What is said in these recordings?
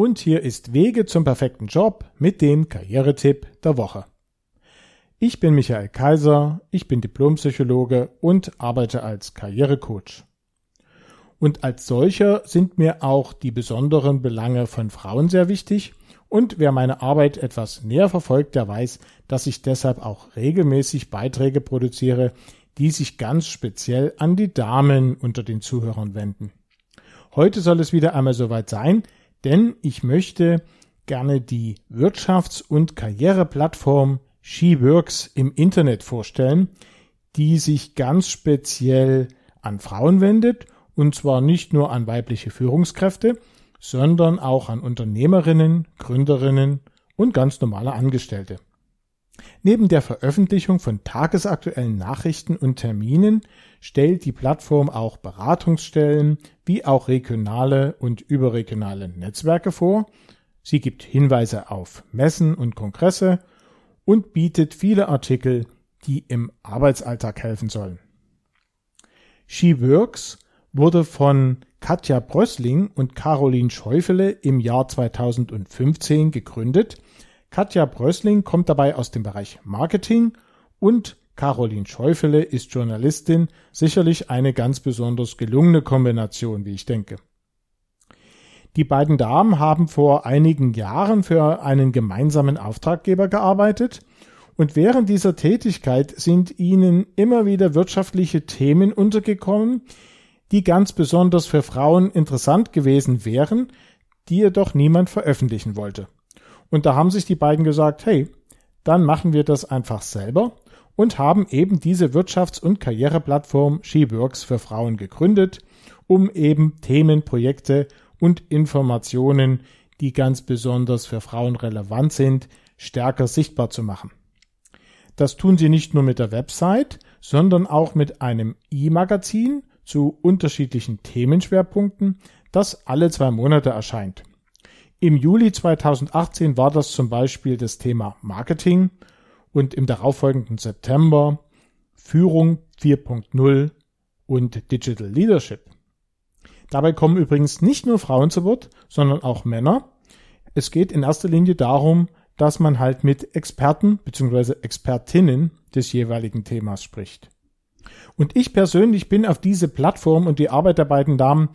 und hier ist Wege zum perfekten Job mit dem Karrieretipp der Woche. Ich bin Michael Kaiser, ich bin Diplompsychologe und arbeite als Karrierecoach. Und als solcher sind mir auch die besonderen Belange von Frauen sehr wichtig und wer meine Arbeit etwas näher verfolgt, der weiß, dass ich deshalb auch regelmäßig Beiträge produziere, die sich ganz speziell an die Damen unter den Zuhörern wenden. Heute soll es wieder einmal soweit sein, denn ich möchte gerne die Wirtschafts- und Karriereplattform SheWorks im Internet vorstellen, die sich ganz speziell an Frauen wendet, und zwar nicht nur an weibliche Führungskräfte, sondern auch an Unternehmerinnen, Gründerinnen und ganz normale Angestellte. Neben der Veröffentlichung von tagesaktuellen Nachrichten und Terminen stellt die Plattform auch Beratungsstellen wie auch regionale und überregionale Netzwerke vor. Sie gibt Hinweise auf Messen und Kongresse und bietet viele Artikel, die im Arbeitsalltag helfen sollen. She Works wurde von Katja Brössling und Caroline Schäufele im Jahr 2015 gegründet Katja Brössling kommt dabei aus dem Bereich Marketing und Caroline Schäufele ist Journalistin, sicherlich eine ganz besonders gelungene Kombination, wie ich denke. Die beiden Damen haben vor einigen Jahren für einen gemeinsamen Auftraggeber gearbeitet und während dieser Tätigkeit sind ihnen immer wieder wirtschaftliche Themen untergekommen, die ganz besonders für Frauen interessant gewesen wären, die jedoch niemand veröffentlichen wollte. Und da haben sich die beiden gesagt, hey, dann machen wir das einfach selber und haben eben diese Wirtschafts- und Karriereplattform SheWorks für Frauen gegründet, um eben Themen, Projekte und Informationen, die ganz besonders für Frauen relevant sind, stärker sichtbar zu machen. Das tun sie nicht nur mit der Website, sondern auch mit einem E-Magazin zu unterschiedlichen Themenschwerpunkten, das alle zwei Monate erscheint. Im Juli 2018 war das zum Beispiel das Thema Marketing und im darauffolgenden September Führung 4.0 und Digital Leadership. Dabei kommen übrigens nicht nur Frauen zu Wort, sondern auch Männer. Es geht in erster Linie darum, dass man halt mit Experten bzw. Expertinnen des jeweiligen Themas spricht. Und ich persönlich bin auf diese Plattform und die Arbeit der beiden Damen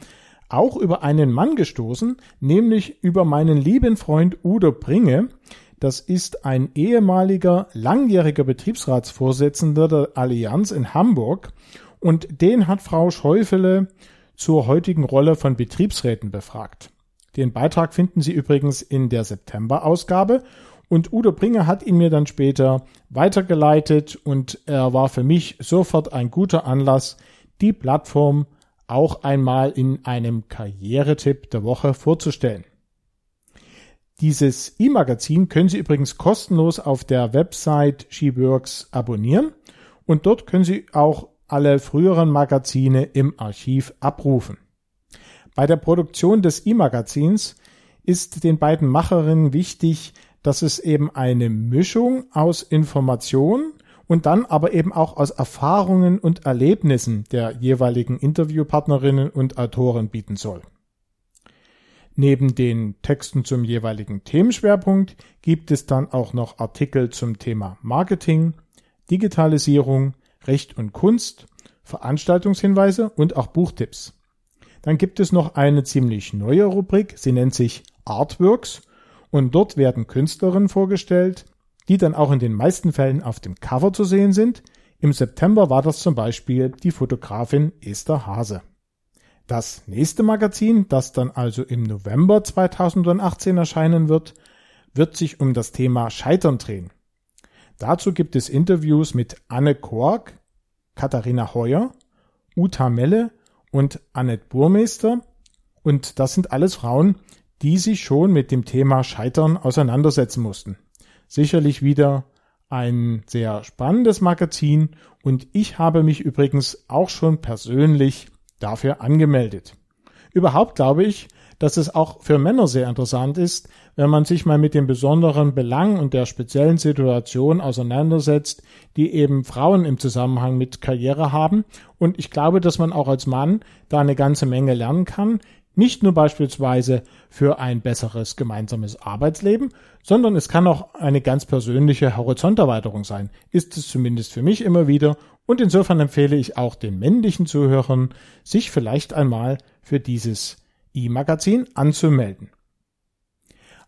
auch über einen Mann gestoßen, nämlich über meinen lieben Freund Udo Bringe. Das ist ein ehemaliger langjähriger Betriebsratsvorsitzender der Allianz in Hamburg und den hat Frau Schäufele zur heutigen Rolle von Betriebsräten befragt. Den Beitrag finden Sie übrigens in der September-Ausgabe und Udo Bringe hat ihn mir dann später weitergeleitet und er war für mich sofort ein guter Anlass, die Plattform auch einmal in einem Karrieretipp der Woche vorzustellen. Dieses E-Magazin können Sie übrigens kostenlos auf der Website SheWorks abonnieren und dort können Sie auch alle früheren Magazine im Archiv abrufen. Bei der Produktion des E-Magazins ist den beiden Macherinnen wichtig, dass es eben eine Mischung aus Information und dann aber eben auch aus Erfahrungen und Erlebnissen der jeweiligen Interviewpartnerinnen und Autoren bieten soll. Neben den Texten zum jeweiligen Themenschwerpunkt gibt es dann auch noch Artikel zum Thema Marketing, Digitalisierung, Recht und Kunst, Veranstaltungshinweise und auch Buchtipps. Dann gibt es noch eine ziemlich neue Rubrik, sie nennt sich Artworks und dort werden Künstlerinnen vorgestellt, die dann auch in den meisten Fällen auf dem Cover zu sehen sind. Im September war das zum Beispiel die Fotografin Esther Hase. Das nächste Magazin, das dann also im November 2018 erscheinen wird, wird sich um das Thema Scheitern drehen. Dazu gibt es Interviews mit Anne Kork, Katharina Heuer, Uta Melle und Annette Burmeister. Und das sind alles Frauen, die sich schon mit dem Thema Scheitern auseinandersetzen mussten sicherlich wieder ein sehr spannendes Magazin und ich habe mich übrigens auch schon persönlich dafür angemeldet. Überhaupt glaube ich, dass es auch für Männer sehr interessant ist, wenn man sich mal mit den besonderen Belangen und der speziellen Situation auseinandersetzt, die eben Frauen im Zusammenhang mit Karriere haben. Und ich glaube, dass man auch als Mann da eine ganze Menge lernen kann, Nicht nur beispielsweise für ein besseres gemeinsames Arbeitsleben, sondern es kann auch eine ganz persönliche Horizonterweiterung sein, ist es zumindest für mich immer wieder und insofern empfehle ich auch den männlichen Zuhörern, sich vielleicht einmal für dieses E-Magazin anzumelden.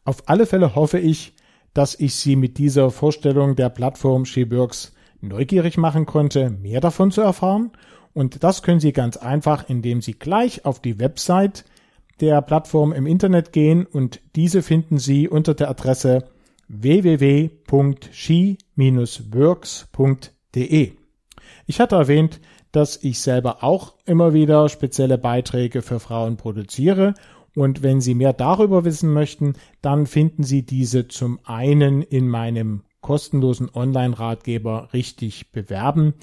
Auf alle Fälle hoffe ich, dass ich Sie mit dieser Vorstellung der Plattform SheWorks neugierig machen konnte, mehr davon zu erfahren. Und das können Sie ganz einfach, indem Sie gleich auf die Website der Plattform im Internet gehen und diese finden Sie unter der Adresse www.ski-works.de. Ich hatte erwähnt, dass ich selber auch immer wieder spezielle Beiträge für Frauen produziere und wenn Sie mehr darüber wissen möchten, dann finden Sie diese zum einen in meinem kostenlosen Online-Ratgeber richtig bewerben,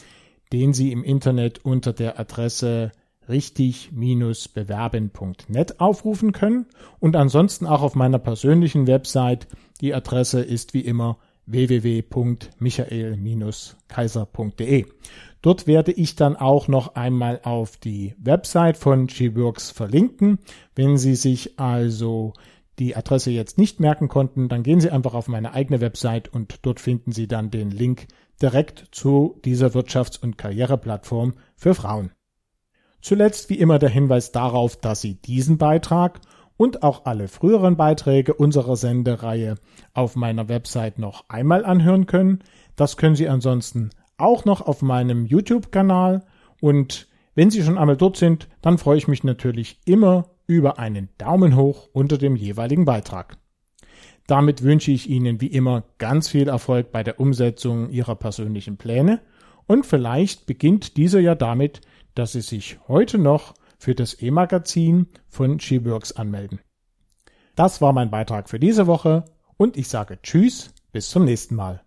den Sie im Internet unter der Adresse richtig-bewerben.net aufrufen können und ansonsten auch auf meiner persönlichen Website. Die Adresse ist wie immer www.michael-kaiser.de. Dort werde ich dann auch noch einmal auf die Website von GWorks verlinken. Wenn Sie sich also die Adresse jetzt nicht merken konnten, dann gehen Sie einfach auf meine eigene Website und dort finden Sie dann den Link direkt zu dieser Wirtschafts- und Karriereplattform für Frauen. Zuletzt wie immer der Hinweis darauf, dass Sie diesen Beitrag und auch alle früheren Beiträge unserer Sendereihe auf meiner Website noch einmal anhören können. Das können Sie ansonsten auch noch auf meinem YouTube-Kanal und wenn Sie schon einmal dort sind, dann freue ich mich natürlich immer über einen Daumen hoch unter dem jeweiligen Beitrag. Damit wünsche ich Ihnen wie immer ganz viel Erfolg bei der Umsetzung Ihrer persönlichen Pläne und vielleicht beginnt dieser ja damit, dass Sie sich heute noch für das E-Magazin von SheWorks anmelden. Das war mein Beitrag für diese Woche und ich sage Tschüss, bis zum nächsten Mal.